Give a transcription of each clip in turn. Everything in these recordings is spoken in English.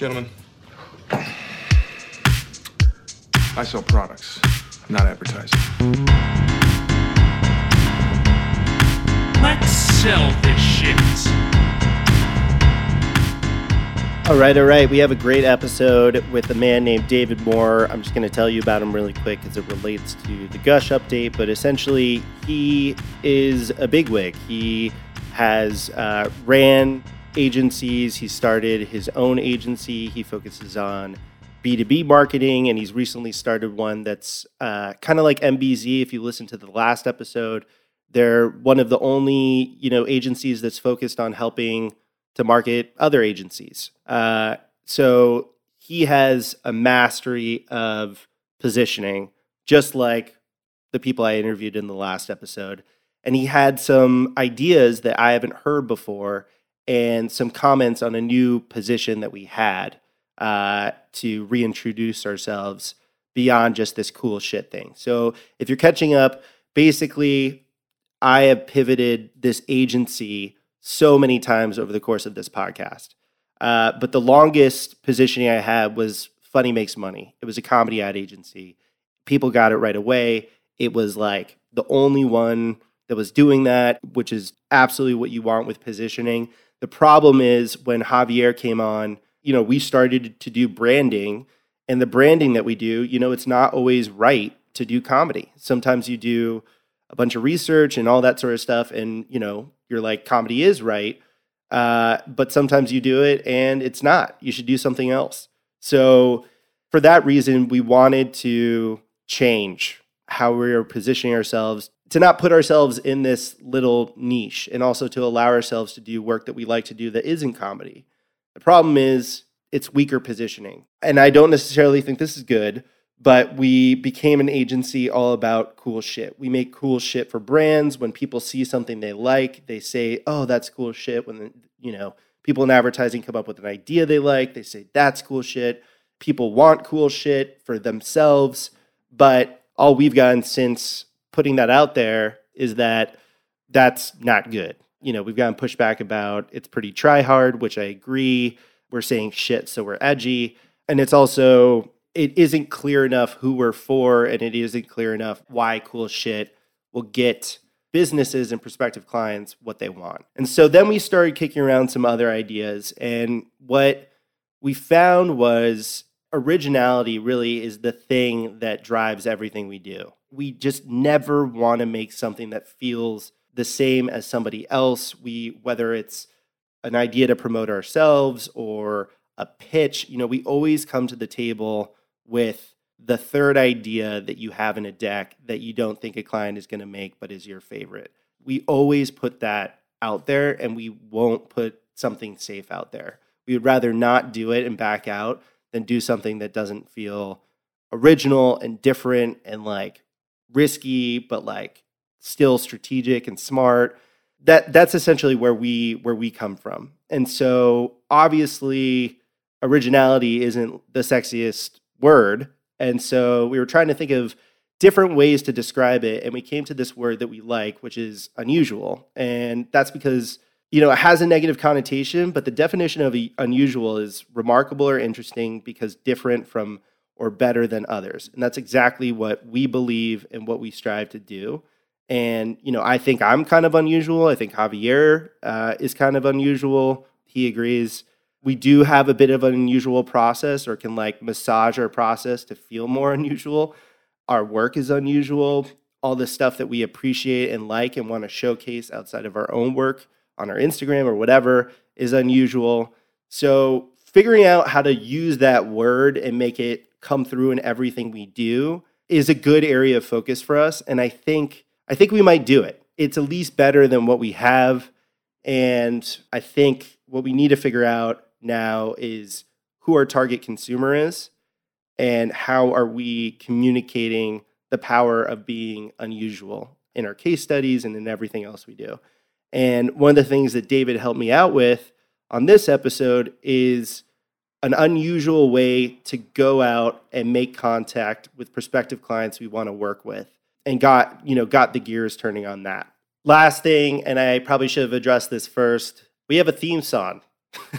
Gentlemen, I sell products, not advertising. Let's sell this shit. All right, all right. We have a great episode with a man named David Moore. I'm just going to tell you about him really quick as it relates to the Gush update. But essentially, he is a bigwig. He has uh, ran agencies. He started his own agency. He focuses on B2B marketing, and he's recently started one that's uh, kind of like MBZ. If you listen to the last episode, they're one of the only you know agencies that's focused on helping to market other agencies. Uh, so he has a mastery of positioning, just like the people I interviewed in the last episode. And he had some ideas that I haven't heard before and some comments on a new position that we had uh, to reintroduce ourselves beyond just this cool shit thing. So if you're catching up, basically, I have pivoted this agency so many times over the course of this podcast. Uh, but the longest positioning I had was Funny Makes Money. It was a comedy ad agency. People got it right away. It was like the only one that was doing that, which is absolutely what you want with positioning. The problem is when Javier came on, you know, we started to do branding, and the branding that we do, you know, it's not always right to do comedy. Sometimes you do a bunch of research and all that sort of stuff, and you know, you're like comedy is right uh, but sometimes you do it and it's not you should do something else so for that reason we wanted to change how we are positioning ourselves to not put ourselves in this little niche and also to allow ourselves to do work that we like to do that isn't comedy the problem is it's weaker positioning and i don't necessarily think this is good but we became an agency all about cool shit. We make cool shit for brands. When people see something they like, they say, "Oh, that's cool shit." When you know people in advertising come up with an idea they like, they say, "That's cool shit." People want cool shit for themselves, but all we've gotten since putting that out there is that that's not good. You know, we've gotten pushback about it's pretty try hard, which I agree. We're saying shit, so we're edgy, and it's also it isn't clear enough who we're for and it isn't clear enough why cool shit will get businesses and prospective clients what they want. And so then we started kicking around some other ideas and what we found was originality really is the thing that drives everything we do. We just never want to make something that feels the same as somebody else. We whether it's an idea to promote ourselves or a pitch, you know, we always come to the table with the third idea that you have in a deck that you don't think a client is going to make but is your favorite. We always put that out there and we won't put something safe out there. We would rather not do it and back out than do something that doesn't feel original and different and like risky but like still strategic and smart. That that's essentially where we where we come from. And so obviously originality isn't the sexiest word. And so we were trying to think of different ways to describe it. And we came to this word that we like, which is unusual. And that's because, you know, it has a negative connotation, but the definition of unusual is remarkable or interesting because different from or better than others. And that's exactly what we believe and what we strive to do. And, you know, I think I'm kind of unusual. I think Javier uh, is kind of unusual. He agrees we do have a bit of an unusual process or can like massage our process to feel more unusual. Our work is unusual. All the stuff that we appreciate and like and want to showcase outside of our own work on our Instagram or whatever is unusual. So, figuring out how to use that word and make it come through in everything we do is a good area of focus for us and I think I think we might do it. It's at least better than what we have and I think what we need to figure out now is who our target consumer is and how are we communicating the power of being unusual in our case studies and in everything else we do. And one of the things that David helped me out with on this episode is an unusual way to go out and make contact with prospective clients we want to work with and got, you know, got the gears turning on that. Last thing, and I probably should have addressed this first, we have a theme song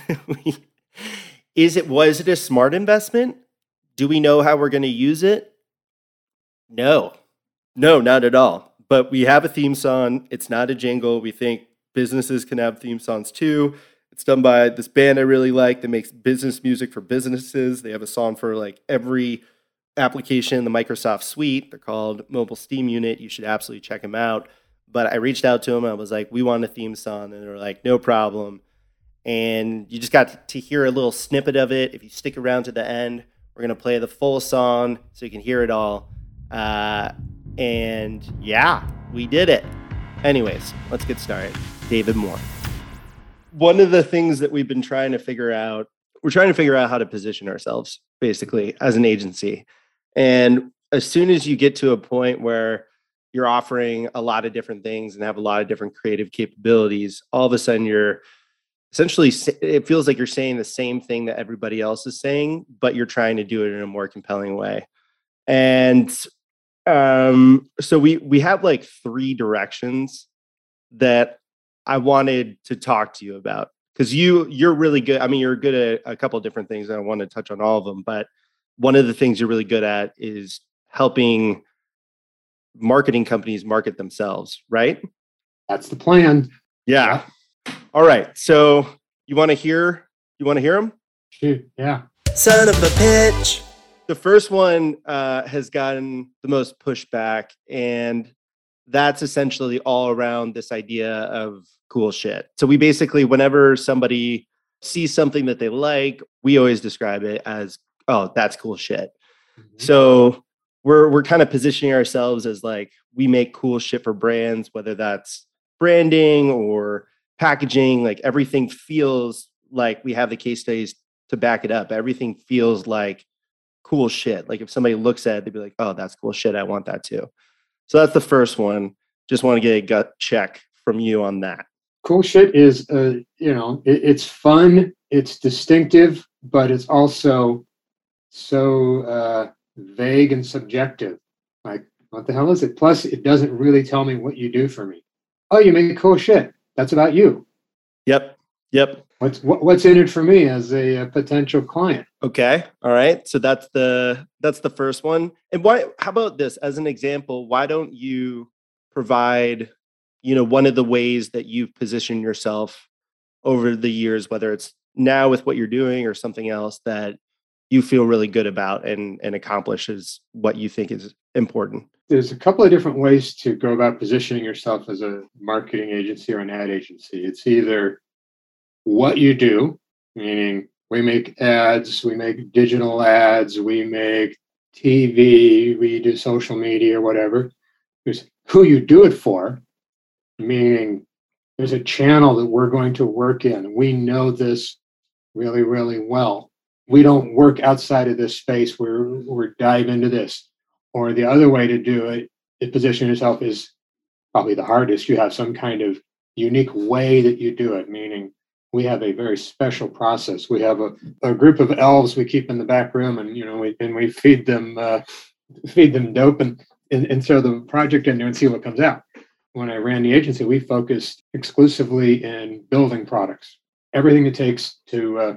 Is it was it a smart investment? Do we know how we're going to use it? No. No, not at all. But we have a theme song. It's not a jingle. We think businesses can have theme songs too. It's done by this band I really like that makes business music for businesses. They have a song for like every application in the Microsoft suite. They're called Mobile Steam Unit. You should absolutely check them out. But I reached out to them. I was like, we want a theme song. And they were like, no problem. And you just got to hear a little snippet of it. If you stick around to the end, we're going to play the full song so you can hear it all. Uh, and yeah, we did it. Anyways, let's get started. David Moore. One of the things that we've been trying to figure out, we're trying to figure out how to position ourselves basically as an agency. And as soon as you get to a point where you're offering a lot of different things and have a lot of different creative capabilities, all of a sudden you're essentially it feels like you're saying the same thing that everybody else is saying, but you're trying to do it in a more compelling way. And um, so we we have like three directions that I wanted to talk to you about because you you're really good. I mean, you're good at a couple of different things, and I want to touch on all of them. But one of the things you're really good at is helping marketing companies market themselves, right? That's the plan. Yeah. All right. So you want to hear? You want to hear them? Shoot. Yeah. Son of a pitch. The first one uh, has gotten the most pushback, and that's essentially all around this idea of cool shit. So we basically, whenever somebody sees something that they like, we always describe it as, "Oh, that's cool shit." Mm-hmm. So we're we're kind of positioning ourselves as like we make cool shit for brands, whether that's branding or packaging. Like everything feels like we have the case studies to back it up. Everything feels like cool shit. Like if somebody looks at it, they'd be like, "Oh, that's cool shit. I want that too." So that's the first one. Just want to get a gut check from you on that. Cool shit is, uh, you know, it, it's fun, it's distinctive, but it's also so uh, vague and subjective. Like, what the hell is it? Plus, it doesn't really tell me what you do for me. Oh, you make cool shit. That's about you. Yep. Yep. What's what, what's in it for me as a, a, potential client? Okay. All right. So that's the that's the first one. And why? How about this as an example? Why don't you provide, you know, one of the ways that you've positioned yourself over the years, whether it's now with what you're doing or something else that you feel really good about and and accomplishes what you think is important there's a couple of different ways to go about positioning yourself as a marketing agency or an ad agency it's either what you do meaning we make ads we make digital ads we make tv we do social media whatever there's who you do it for meaning there's a channel that we're going to work in we know this really really well we don't work outside of this space. We're we're dive into this. Or the other way to do it, it position yourself is probably the hardest. You have some kind of unique way that you do it, meaning we have a very special process. We have a, a group of elves we keep in the back room, and you know, we, and we feed them uh, feed them dope and, and and throw the project in there and see what comes out. When I ran the agency, we focused exclusively in building products, everything it takes to uh,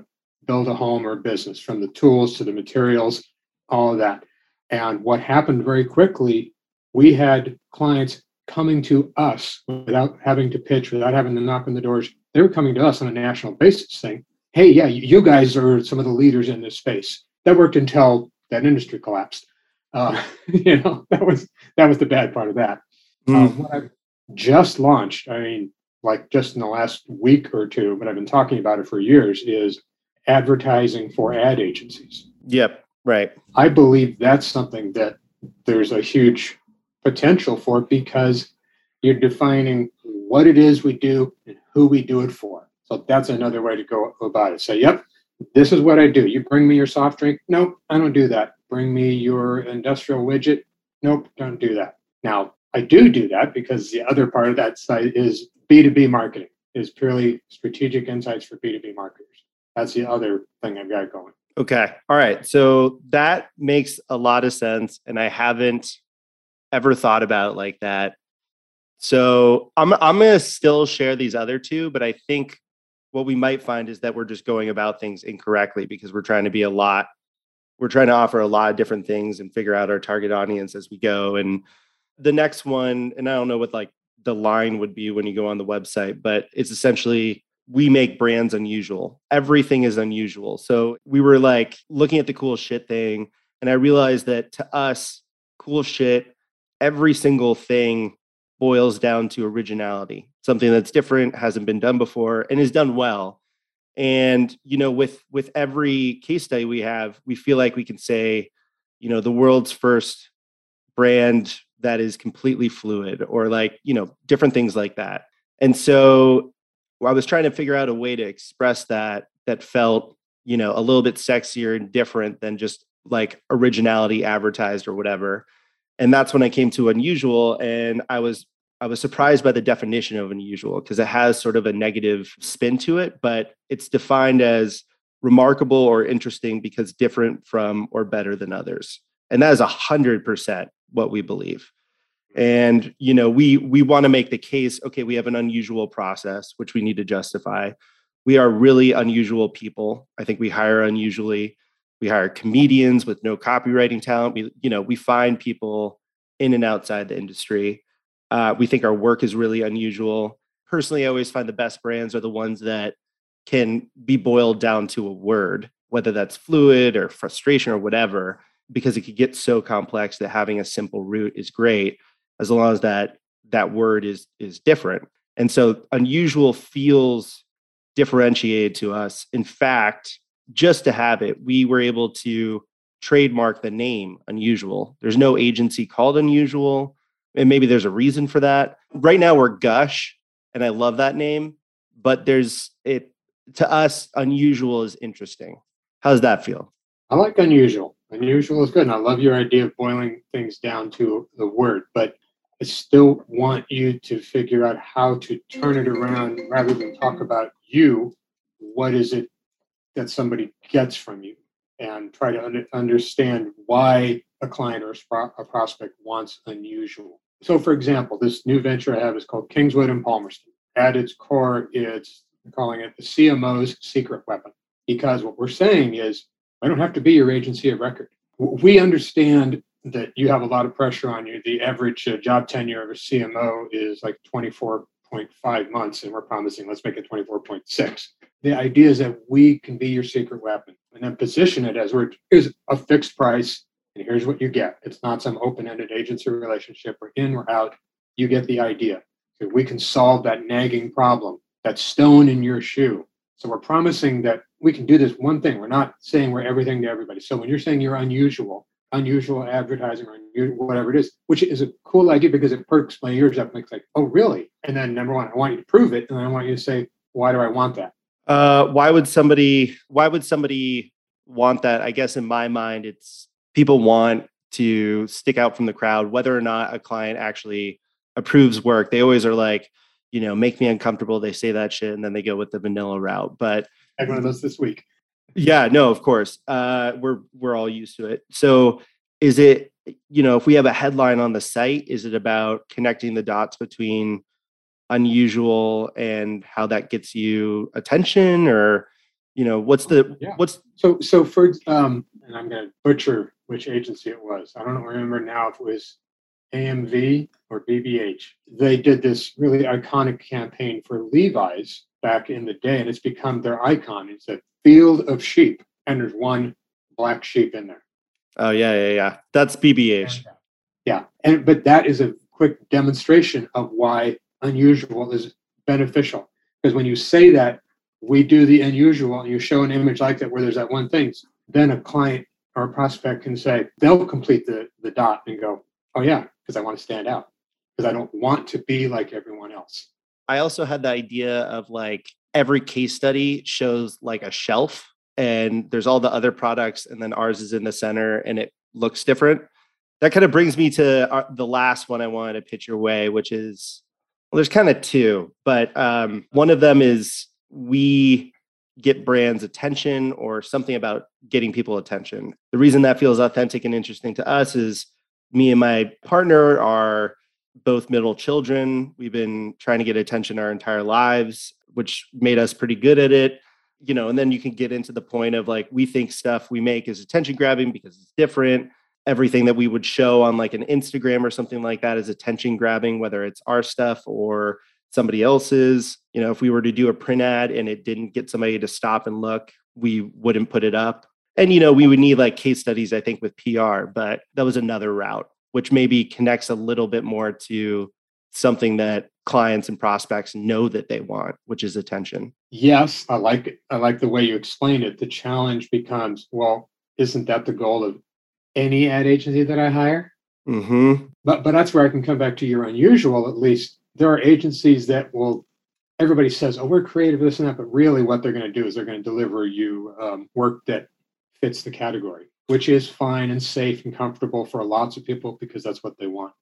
build a home or business from the tools to the materials, all of that. And what happened very quickly, we had clients coming to us without having to pitch, without having to knock on the doors. They were coming to us on a national basis saying, hey, yeah, you guys are some of the leaders in this space. That worked until that industry collapsed. Uh, you know, that was that was the bad part of that. Mm. Um, what I've just launched, I mean, like just in the last week or two, but I've been talking about it for years, is advertising for ad agencies. Yep, right. I believe that's something that there's a huge potential for because you're defining what it is we do and who we do it for. So that's another way to go about it. Say, yep, this is what I do. You bring me your soft drink. Nope, I don't do that. Bring me your industrial widget. Nope, don't do that. Now, I do do that because the other part of that site is B2B marketing, is purely strategic insights for B2B marketers. That's the other thing I've got going. Okay. All right. So that makes a lot of sense. And I haven't ever thought about it like that. So I'm I'm gonna still share these other two, but I think what we might find is that we're just going about things incorrectly because we're trying to be a lot we're trying to offer a lot of different things and figure out our target audience as we go. And the next one and i don't know what like the line would be when you go on the website but it's essentially we make brands unusual. Everything is unusual. So we were like looking at the cool shit thing and i realized that to us cool shit every single thing boils down to originality, something that's different, hasn't been done before, and is done well. And you know, with with every case study we have, we feel like we can say, you know, the world's first brand that is completely fluid, or like you know, different things like that. And so, I was trying to figure out a way to express that that felt, you know, a little bit sexier and different than just like originality advertised or whatever and that's when I came to unusual and I was I was surprised by the definition of unusual because it has sort of a negative spin to it, but it's defined as remarkable or interesting because different from or better than others. And that is a hundred percent what we believe. And you know, we we want to make the case, okay, we have an unusual process, which we need to justify. We are really unusual people. I think we hire unusually we hire comedians with no copywriting talent. We you know we find people in and outside the industry. Uh, we think our work is really unusual. Personally i always find the best brands are the ones that can be boiled down to a word whether that's fluid or frustration or whatever because it could get so complex that having a simple root is great as long as that that word is is different. And so unusual feels differentiated to us. In fact just to have it, we were able to trademark the name Unusual. There's no agency called Unusual, and maybe there's a reason for that. Right now, we're Gush, and I love that name, but there's it to us, Unusual is interesting. How does that feel? I like Unusual. Unusual is good, and I love your idea of boiling things down to the word, but I still want you to figure out how to turn it around rather than talk about you. What is it that somebody gets from you and try to un- understand why a client or a, a, prospect wants unusual. So, for example, this new venture I have is called Kingswood and Palmerston. At its core, it's calling it the CMO's secret weapon because what we're saying is I don't have to be your agency of record. We understand that you have a lot of pressure on you. The average uh, job tenure of a CMO is like 24.5 months, and we're promising let's make it 24.6 the idea is that we can be your secret weapon and then position it as we're here's a fixed price and here's what you get. It's not some open-ended agency relationship. We're in, we're out. You get the idea. We can solve that nagging problem, that stone in your shoe. So we're promising that we can do this one thing. We're not saying we're everything to everybody. So when you're saying you're unusual, unusual advertising or whatever it is, which is a cool idea because it perks my ears up and it's like, oh, really? And then number one, I want you to prove it. And then I want you to say, why do I want that? Uh, why would somebody? Why would somebody want that? I guess in my mind, it's people want to stick out from the crowd, whether or not a client actually approves work. They always are like, you know, make me uncomfortable. They say that shit, and then they go with the vanilla route. But I one of this week. Yeah, no, of course. Uh, we're we're all used to it. So, is it you know, if we have a headline on the site, is it about connecting the dots between unusual and how that gets you attention or you know what's the yeah. what's so so for um and i'm going to butcher which agency it was. I don't remember now if it was amv or bbh they did this really iconic campaign for levi's back in the day and it's become their icon. It's a field of sheep and there's one black sheep in there. Oh yeah yeah yeah. That's bbh yeah. And but that is a quick demonstration of why unusual is beneficial. Because when you say that we do the unusual and you show an image like that where there's that one thing then a client or a prospect can say they'll complete the, the dot and go oh yeah because i want to stand out. Because i don't want to be like everyone else. I also had the idea of like every case study shows like a shelf and there's all the other products and then ours is in the center and it looks different. That kind of brings me to uh, the last one i wanted to pitch your way which is well, there's kind of two, but um, one of them is we get brands attention or something about getting people attention. The reason that feels authentic and interesting to us is me and my partner are both middle children. We've been trying to get attention our entire lives. which made us pretty good at it. You know, and then you can get into the point of like we think stuff we make is attention grabbing because it's different. Everything that we would show on like an Instagram or something like that is attention grabbing, whether it's our stuff or somebody else's. You know, if we were to do a print ad and it didn't get somebody to stop and look, we wouldn't put it up. And you know, we would need like case studies, I think, with PR, but that was another route, which maybe connects a little bit more to something that clients and prospects know that they want, which is attention. Yes, I like it. I like the way you explain it. The challenge becomes, well, isn't that the goal of any ad agency that I hire? Mm-hmm. But but that's where I can come back to your unusual. At least there are agencies that will. Everybody says, "Oh, we're creative, this and that," but really, what they're going to do is they're going to deliver you um, work that fits the category, which is fine and safe and comfortable for lots of people because that's what they want.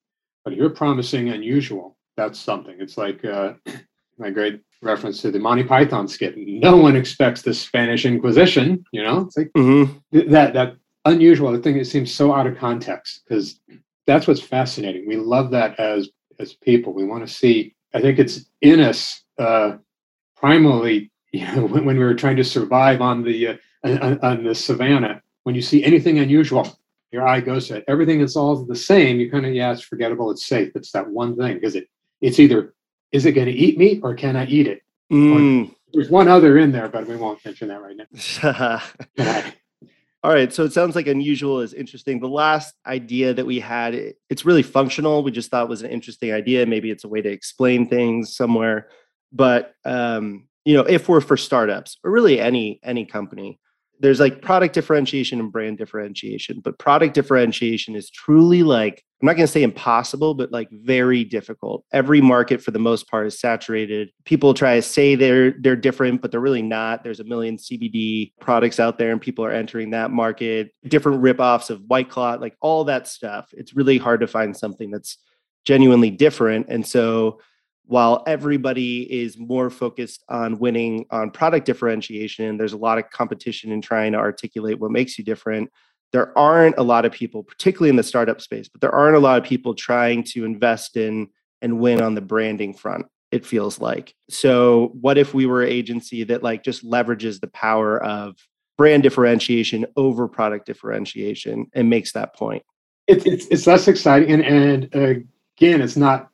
But if you're promising unusual, that's something. It's like uh, my great reference to the Monty Python skit. No one expects the Spanish Inquisition. You know, it's like Mm-hmm. th- that that unusual. The thing that seems so out of context because that's what's fascinating. We love that as as people. We want to see. I think it's in us uh, primally. You know, when, when we were trying to survive on the uh, on, on the savannah, when you see anything unusual, your eye goes to it. Everything is all the same. You kind of yeah, it's forgettable. It's safe. It's that one thing because it it's either is it going to eat me or can I eat it? Mm. There's one other in there, but we won't mention that right now. All right, so it sounds like unusual is interesting. The last idea that we had, it's really functional. We just thought was an interesting idea. Maybe it's a way to explain things somewhere. But um, you know, if we're for startups or really any any company, there's like product differentiation and brand differentiation. But product differentiation is truly like I'm not going to say impossible, but like very difficult. Every market for the most part is saturated. People try to say they're they're different, but they're really not. There's a million CBD products out there, and people are entering that market. Different ripoffs of White Claw, like all that stuff. It's really hard to find something that's genuinely different. And so while everybody is more focused on winning on product differentiation, there's a lot of competition in trying to articulate what makes you different there aren't a lot of people, particularly in the startup space, but there aren't a lot of people trying to invest in and win on the branding front. It feels like. So, what if we were an agency that like just leverages the power of brand differentiation over product differentiation and makes that point It's it's it's less exciting, and and again, it's not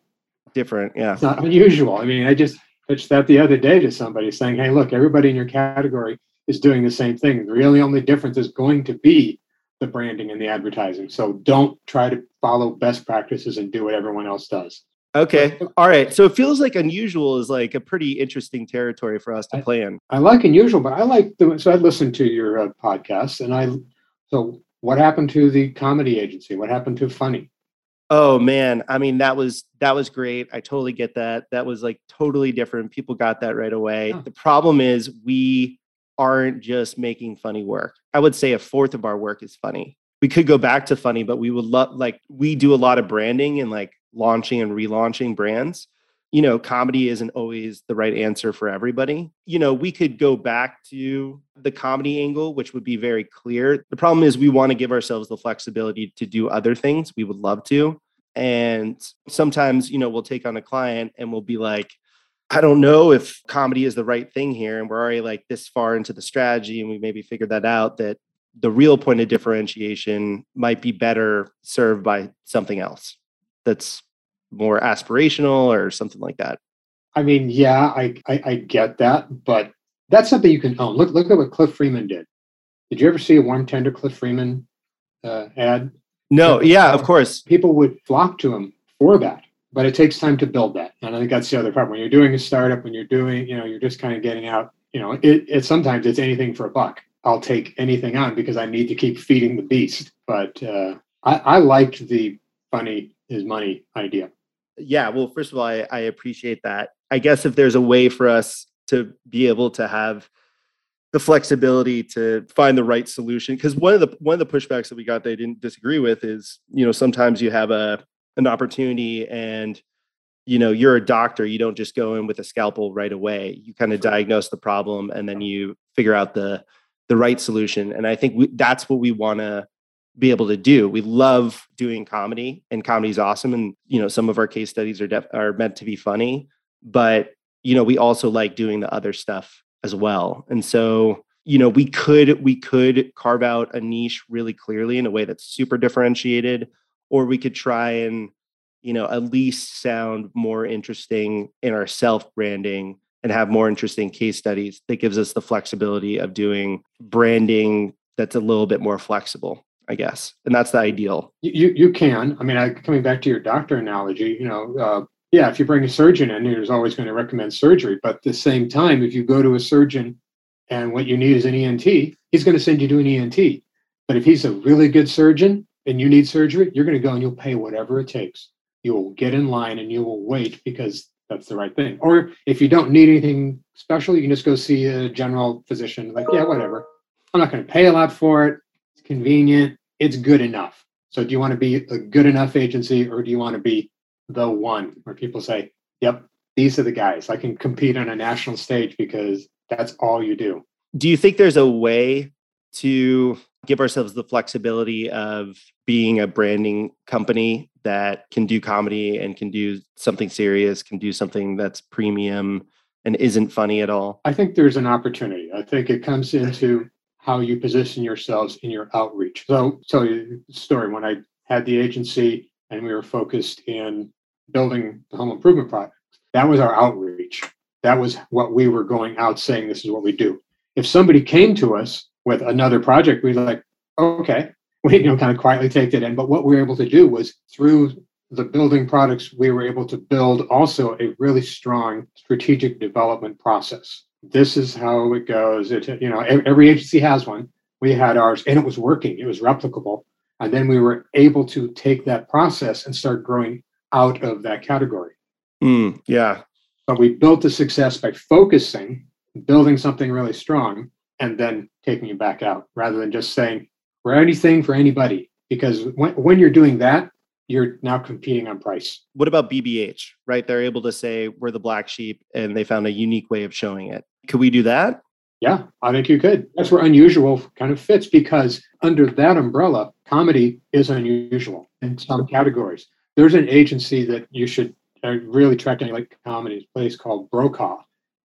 different? Yeah. it's not unusual. I mean, I just pitched that the other day to somebody saying, "Hey, look, everybody in your category is doing the same thing. The really only difference is going to be the branding and the advertising. So don't try to follow best practices and do what everyone else does." Okay. All right. So it feels like unusual is like a pretty interesting territory for us to play in. I like unusual, but I like the so I listened to your uh, podcast, and I so what happened to the comedy agency? What happened to Funny? Oh man, I mean that was that was great. I totally get that. That was like totally different. People got that right away. Oh. The problem is we aren't just making funny work. I would say a fourth of our work is funny. We could go back to funny, but we would love like we do a lot of branding and like launching and relaunching brands. You know, comedy isn't always the right answer for everybody. You know, we could go back to the comedy angle, which would be very clear. The problem is we want to give ourselves the flexibility to do other things. We would love to. And sometimes, you know, we'll take on a client and we'll be like, I don't know if comedy is the right thing here. And we're already like this far into the strategy and we maybe figured that out that the real point of differentiation might be better served by something else that's more aspirational or something like that. I mean, yeah, I, I I get that, but that's something you can own. Look look at what Cliff Freeman did. Did you ever see a warm tender Cliff Freeman uh, ad? No, yeah, of course. People would flock to him for that, but it takes time to build that. And I think that's the other part. When you're doing a startup, when you're doing, you know, you're just kind of getting out. You know, it, it sometimes it's anything for a buck. I'll take anything on because I need to keep feeding the beast. But uh, I, I liked the funny is money idea. Yeah well first of all I, I appreciate that. I guess if there's a way for us to be able to have the flexibility to find the right solution because one of the one of the pushbacks that we got they didn't disagree with is you know sometimes you have a an opportunity and you know you're a doctor you don't just go in with a scalpel right away. You kind of diagnose the problem and then you figure out the the right solution. And i think we, that's what we want to be able to do. We love doing comedy and comedy is awesome. And, you know, some of our case studies are def- are meant to be funny, but you know, we also like doing the other stuff as well. And so, you know, we could we could carve out a niche really clearly in a way that's super differentiated, or we could try and, you know, at least sound more interesting in our self branding and have more interesting case studies that gives us the flexibility of doing branding that's a little bit more flexible i guess and that's the ideal You you can. I mean, I, coming back to your doctor analogy, you know, uh, yeah, if you bring a surgeon in, he's always going to recommend surgery. But at the same time, if you go to a surgeon and what you need is an ENT, he's going to send you to an ENT. But if he's a really good surgeon and you need surgery, you're going to go and you'll pay whatever it takes. You will get in line and you will wait because that's the right thing. Or if you don't need anything special, you can just go see a general physician. Like, yeah, whatever. I'm not going to pay a lot for it. It's convenient. It's good enough. So, do you want to be a good enough agency, or do you want to be the one where people say, "Yep, these are the guys. I can compete on a national stage because that's all you do." do you think there's a way to give ourselves the flexibility of being a branding company that can do comedy and can do something serious, can do something that's premium and isn't funny at all? I think there's an opportunity. I think it comes into how you position yourselves in your outreach. So, so the story when I had the agency and we were focused in building the home improvement projects, that was our outreach. That was what we were going out saying. This is what we do. If somebody came to us with another project, we'd like, okay, we you know kind of quietly take that in. But what we were able to do was through the building products, we were able to build also a really strong strategic development process. This is how it goes. It, you know, every agency has one. We had ours, and it was working. It was replicable, and then we were able to take that process and start growing out of that category. Mm, yeah. But we built the success by focusing, building something really strong, and then taking it back out, rather than just saying we're anything for anybody. Because when, when you're doing that, you're now competing on price. What about BBH, right? They're able to say we're the black sheep and they found a unique way of showing it. Could we do that? Yeah, I think you could. That's where unusual kind of fits because under that umbrella, comedy is unusual in some categories. There's an agency that you should uh, really track down like comedy, a place called Brokaw,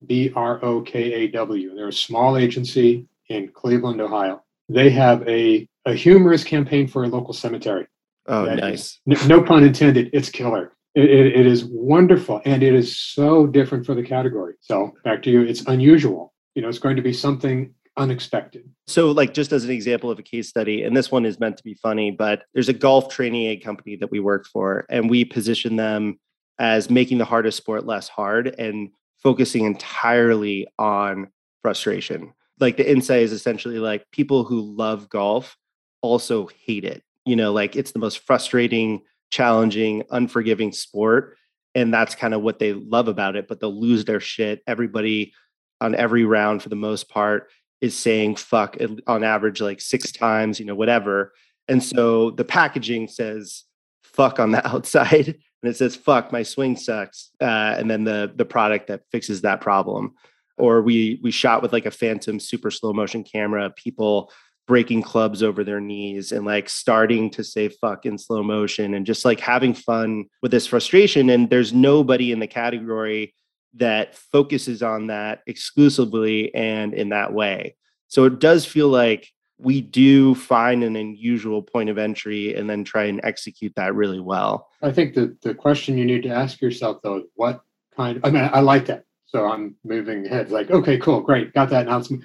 B R O K A W. They're a small agency in Cleveland, Ohio. They have a, a humorous campaign for a local cemetery. Oh, That- nice. N- No pun intended. It's killer. It, it, it is wonderful, and it is so different for the category. So back to you. It's unusual. You know, it's going to be something unexpected. So, like, just as an example of a case study, and this one is meant to be funny, but there's a golf training aid company that we worked for, and we position them as making the hardest sport less hard and focusing entirely on frustration. Like, the insight is essentially like people who love golf also hate it. You know, like it's the most frustrating, challenging, unforgiving sport. And that's kind of what they love about it, but they'll lose their shit. Everybody on every round, for the most part, is saying fuck on average like six times, you know, whatever. And so the packaging says fuck on the outside and it says fuck my swing sucks. Uh, and then the the product that fixes that problem. Or we we shot with like a phantom super slow motion camera, people breaking clubs over their knees and like starting to say fuck in slow motion and just like having fun with this frustration. And there's nobody in the category that focuses on that exclusively and in that way. So it does feel like we do find an unusual point of entry and then try and execute that really well. I think that the question you need to ask yourself though, is what kind I mean, I like that. So I'm moving ahead. Like, okay, cool, great, got that announcement.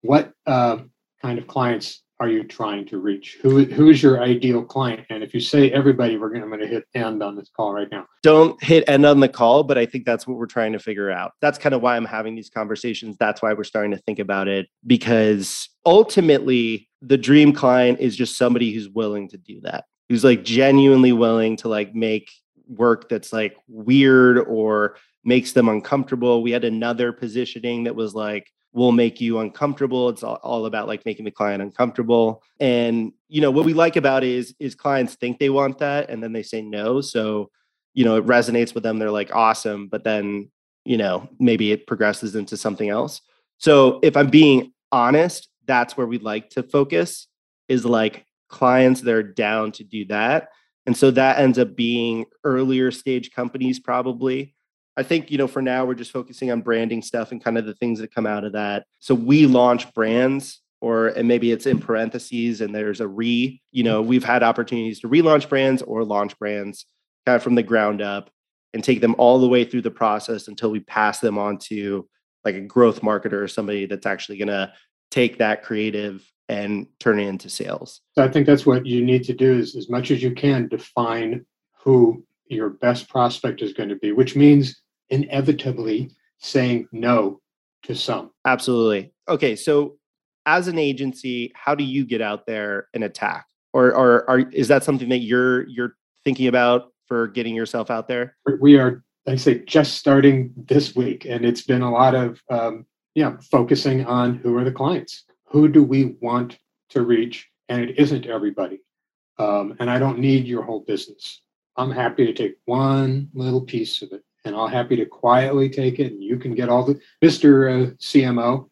What uh, kind of clients are you trying to reach? Who who is your ideal client? And if you say everybody, we're gonna I'm gonna hit end on this call right now. Don't hit end on the call, but I think that's what we're trying to figure out. That's kind of why I'm having these conversations. That's why we're starting to think about it because ultimately the dream client is just somebody who's willing to do that. Who's like genuinely willing to like make work that's like weird or makes them uncomfortable. We had another positioning that was like will make you uncomfortable. It's all, about like making the client uncomfortable. And you know what we like about it is is clients think they want that and then they say no. So you know it resonates with them. They're like awesome, but then you know maybe it progresses into something else. So if I'm being honest, that's where we like to focus is like clients that are down to do that. And so that ends up being earlier stage companies probably I think, you know, for now we're just focusing on branding stuff and kind of the things that come out of that. So we launch brands or and maybe it's in parentheses and there's a re, you know, we've had opportunities to relaunch brands or launch brands kind of from the ground up and take them all the way through the process until we pass them on to like a growth marketer or somebody that's actually going to take that creative and turn it into sales. So I think that's what you need to do is as much as you can define who your best prospect is going to be, which means inevitably saying no to some. Absolutely. Okay, so as an agency, how do you get out there and attack? Or, or are, is that something that you're you're thinking about for getting yourself out there? We are, like I say, just starting this week, and it's been a lot of um, yeah, focusing on who are the clients, who do we want to reach, and it isn't everybody. Um, and I don't need your whole business. I'm happy to take one little piece of it, and I'll happy to quietly take it, and you can get all the Mr. Uh, CMO.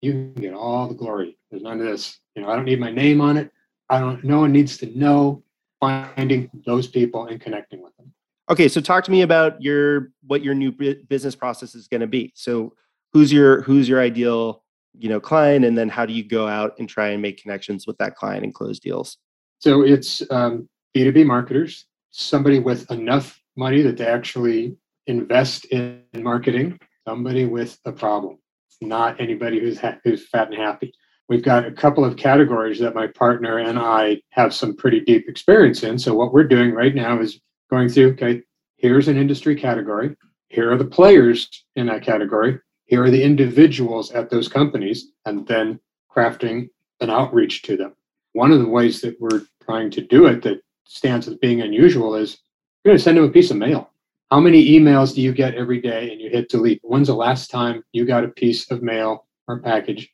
You can get all the glory. There's none of this. You know, I don't need my name on it. I don't. No one needs to know. Finding those people and connecting with them. Okay, so talk to me about your what your new business process is going to be. So, who's your who's your ideal you know client, and then how do you go out and try and make connections with that client and close deals? So it's um, B2B marketers, somebody with enough money that they actually invest in marketing, somebody with a problem, not anybody who's ha- who's fat and happy. We've got a couple of categories that my partner and I have some pretty deep experience in. So what we're doing right now is going through, okay, here's an industry category. Here are the players in that category. Here are the individuals at those companies, and then crafting an outreach to them. One of the ways that we're trying to do it that stands as being unusual is you're going to send them a piece of mail. How many emails do you get every day and you hit delete? When's the last time you got a piece of mail or package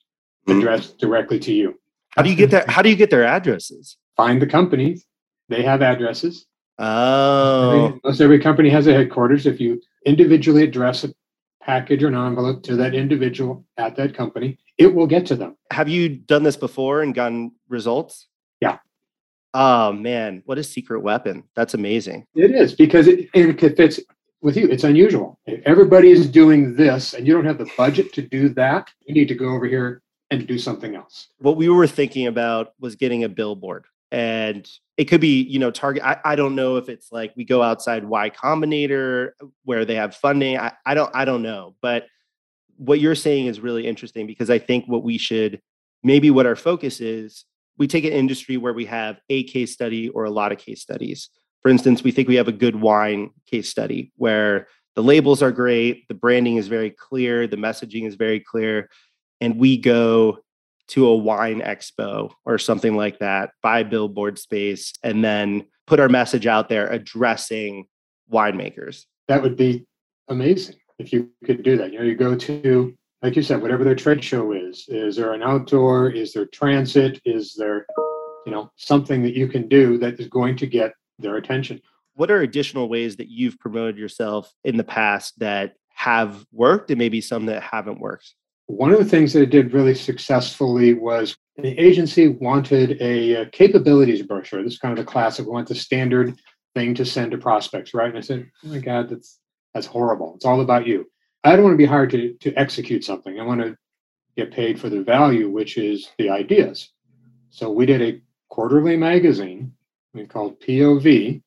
Mm-hmm. addressed directly to you. How do you get that? How do you get their addresses? Find the companies; they have addresses. Oh, every, most every company has a headquarters. If you individually address a package or an envelope to that individual at that company, it will get to them. Have you done this before and gotten results? Yeah. Oh man, what a secret weapon! That's amazing. It is because it, it fits with you. It's unusual. If everybody is doing this and you don't have the budget to do that, you need to go over here and do something else. What we were thinking about was getting a billboard. And it could be, you know, target. I, I don't know if it's like we go outside Y Combinator where they have funding. I, I don't I don't know. But what you're saying is really interesting because I think what we should maybe what our focus is, we take an industry where we have a case study or a lot of case studies. For instance, we think we have a good wine case study where the labels are great, the branding is very clear, the messaging is very clear and we go to a wine expo or something like that, buy billboard space, and then put our message out there addressing winemakers. That would be amazing if you could do that. You know, you go to, like you said, whatever their trade show is. Is there an outdoor? Is there transit? Is there, you know, something that you can do that is going to get their attention? What are additional ways that you've promoted yourself in the past that have worked and maybe some that haven't worked? One of the things that it did really successfully was the agency wanted a, a capabilities brochure. This is kind of the classic. We want the standard thing to send to prospects, right? And I said, "Oh my God, that's that's horrible. It's all about you. I don't want to be hired to to execute something. I want to get paid for the value, which is the ideas." So we did a quarterly magazine we called POV.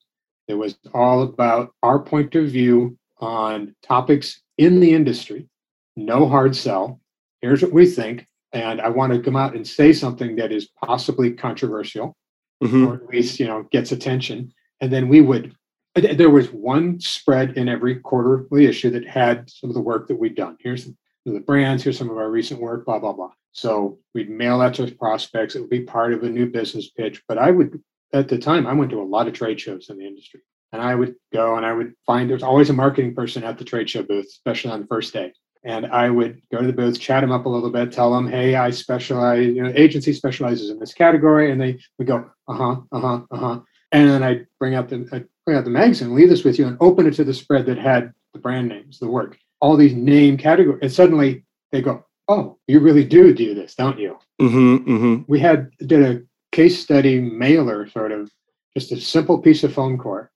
It was all about our point of view on topics in the industry. No hard sell here's what we think, and I want to come out and say something that is possibly controversial, mm-hmm. or at least you know gets attention, and then we would. There was one spread in every quarterly issue that had some of the work that we'd done. Here's the brands. Here's some of our recent work. Blah blah blah. So we'd mail that to prospects. It would be part of a new business pitch. But I would, at the time, I went to a lot of trade shows in the industry. And I would go and I would find there's always a marketing person at the trade show booth, especially on the first day and I would go to the booth, chat them up a little bit, tell them, "Hey, I specialize. You know, agency specializes in this category," and they would go, "Uh huh, uh huh, uh huh," and then I'd bring up the out the magazine, leave this with you, and open it to the spread that had the brand names, the work, all these name categories, and suddenly they go, "Oh, you really do do this, don't you?" Mm-hmm, mm-hmm. We had did a case study mailer, sort of, just a simple piece of foam core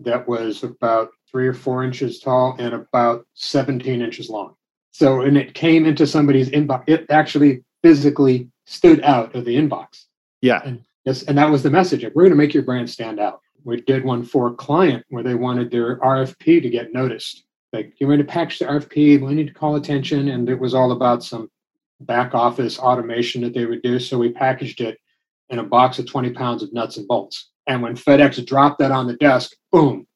that was about three or four inches tall and about 17 inches long. So, and it came into somebody's inbox. It actually physically stood out of the inbox. Yeah. And yes, and that was the message. We're going to make your brand stand out. We did one for a client where they wanted their RFP to get noticed. Like, you want to package the RFP, we need to call attention. And it was all about some back office automation that they would do. So we packaged it in a box of 20 pounds of nuts and bolts. And when FedEx dropped that on the desk, boom,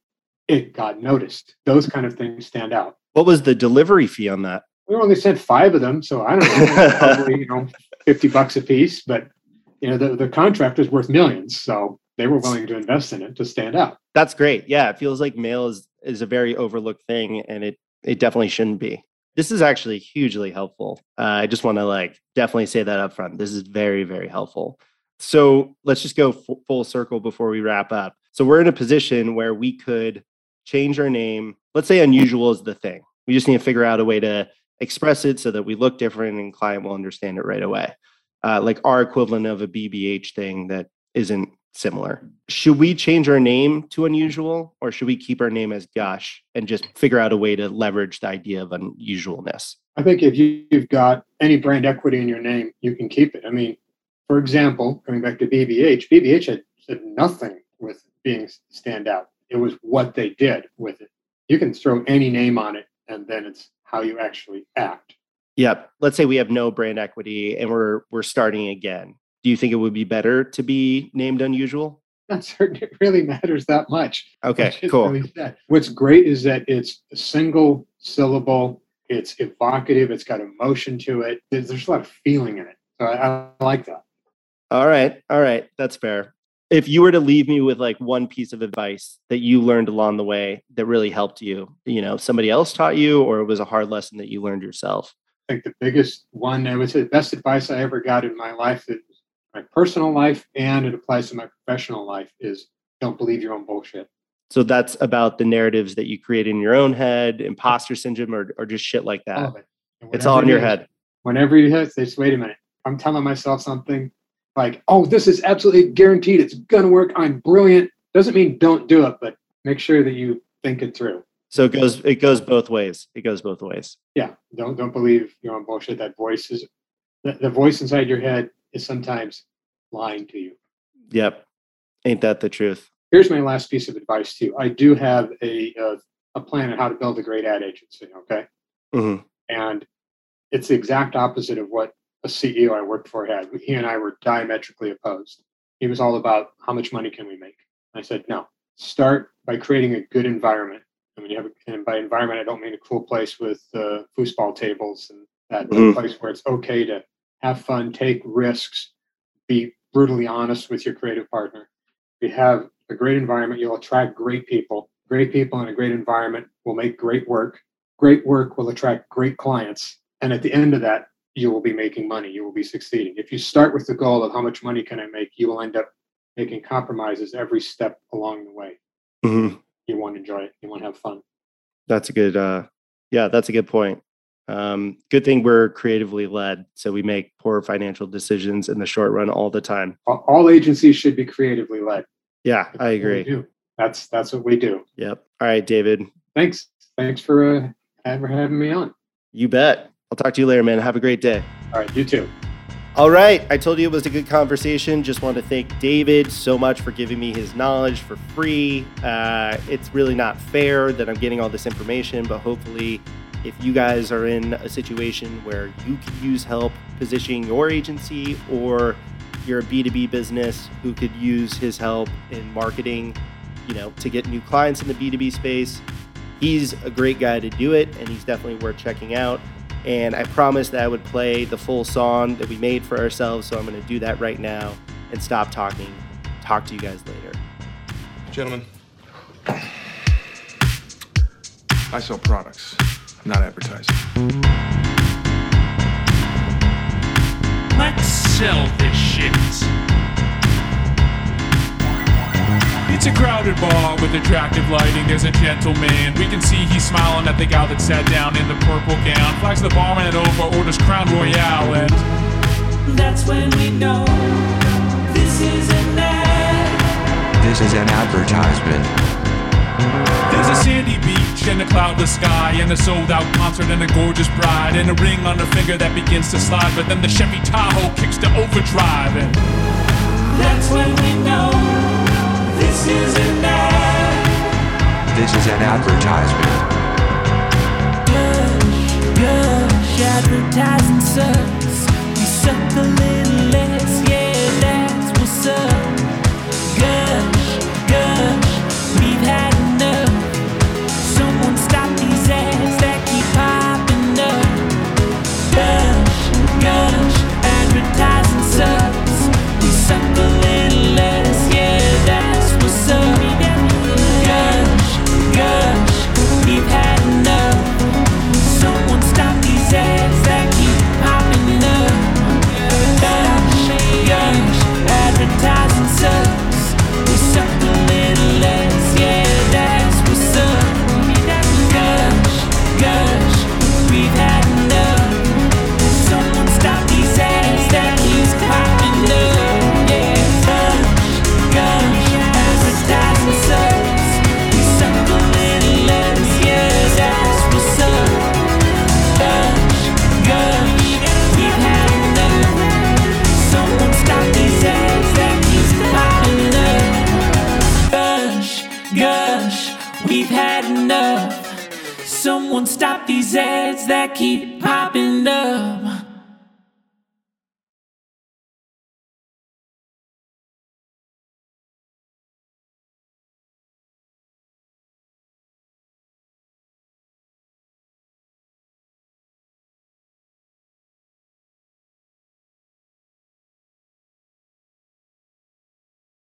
it got noticed. Those kind of things stand out. What was the delivery fee on that? We only sent five of them, so I don't know, probably you know, fifty bucks a piece. But you know, the the contract is worth millions, so they were willing to invest in it to stand out. That's great. Yeah, it feels like mail is is a very overlooked thing, and it it definitely shouldn't be. This is actually hugely helpful. Uh, I just want to like definitely say that up front. This is very very helpful. So let's just go f- full circle before we wrap up. So we're in a position where we could change our name. Let's say unusual is the thing. We just need to figure out a way to express it so that we look different and client will understand it right away. Uh, like our equivalent of a BBH thing that isn't similar. Should we change our name to unusual or should we keep our name as Gush and just figure out a way to leverage the idea of unusualness? I think if you, you've got any brand equity in your name, you can keep it. I mean, for example, coming back to BBH, BBH had said nothing with being stand out. It was what they did with it. You can throw any name on it, and then it's how you actually act. Yep. Let's say we have no brand equity and we're we're starting again. Do you think it would be better to be named unusual? Not certain it really matters that much. Okay, cool. really. What's great is that it's a single syllable. It's evocative. It's got emotion to it. There's, there's a lot of feeling in it. So I, I like that. All right. All right. That's fair. If you were to leave me with like one piece of advice that you learned along the way that really helped you, you know, somebody else taught you or it was a hard lesson that you learned yourself. I think the biggest one, I would say, the best advice I ever got in my life, that my personal life, and it applies to my professional life, is don't believe your own bullshit. So that's about the narratives that you create in your own head, imposter syndrome, or, or just shit like that. of it. It's all in your head. Whenever you hit, just wait a minute. I'm telling myself something like, "Oh, this is absolutely guaranteed. It's gonna work. I'm brilliant." Doesn't mean don't do it, but make sure that you think it through. So it goes it goes both ways. It goes both ways. yeah don't don't believe your own bullshit that voice is the, the voice inside your head is sometimes lying to you. Yep. Ain't that the truth? here's my last piece of advice to you. I do have a uh, a plan on how to build a great ad agency okay? Hmm and it's the exact opposite of what a ceo i worked for had. He and i were diametrically opposed. He was all about how much money can we make? I said no. Start by creating a good environment. I mean, you have, a, and by environment, I don't mean a cool place with uh, foosball tables and that a Mhm. place where it's okay to have fun, take risks, be brutally honest with your creative partner. If you have a great environment, you'll attract great people. Great people in a great environment will make great work. Great work will attract great clients. And at the end of that, you will be making money. You will be succeeding. If you start with the goal of how much money can I make, you will end up making compromises every step along the way. hmm You want to enjoy it. You want to have fun. That's a good uh yeah, that's a good point. Um, good thing we're creatively led, so we make poor financial decisions in the short run all the time. All- agencies should be creatively led. Yeah, That's I agree. That's that's what we do. Yep. All right, David. Thanks. Thanks for uh, for having me on. You bet. I'll talk to you later, man. Have a great day. All right, you too. All right. I told you it was a good conversation. Just want to thank David so much for giving me his knowledge for free. Uh, it's really not fair that I'm getting all this information, but hopefully, if you guys are in a situation where you could use help positioning your agency or you're a B2B business who could use his help in marketing, you know, to get new clients in the B2B space, he's a great guy to do it and he's definitely worth checking out. And I promised that I would play the full song that we made for ourselves. So I'm going to do that right now and stop talking. Talk to you guys later. Gentlemen, I sell products, not advertising. Let's sell this shit. It's a crowded bar with attractive lighting. There's a gentleman. We can see he's smiling at the gal that sat down in the purple gown. Flags the barman over, orders Crown Royal, and That's when we know this is an ad. This is an advertisement. There's a sandy beach and a cloudless sky and a sold out concert and a gorgeous bride and a ring on her finger that begins to slide. But then the Chevy Tahoe kicks to overdrive and That's when we know this is an ad. This is an advertisement. Gush, gush, advertising sucks. We suck a little less, yeah, that's what's up.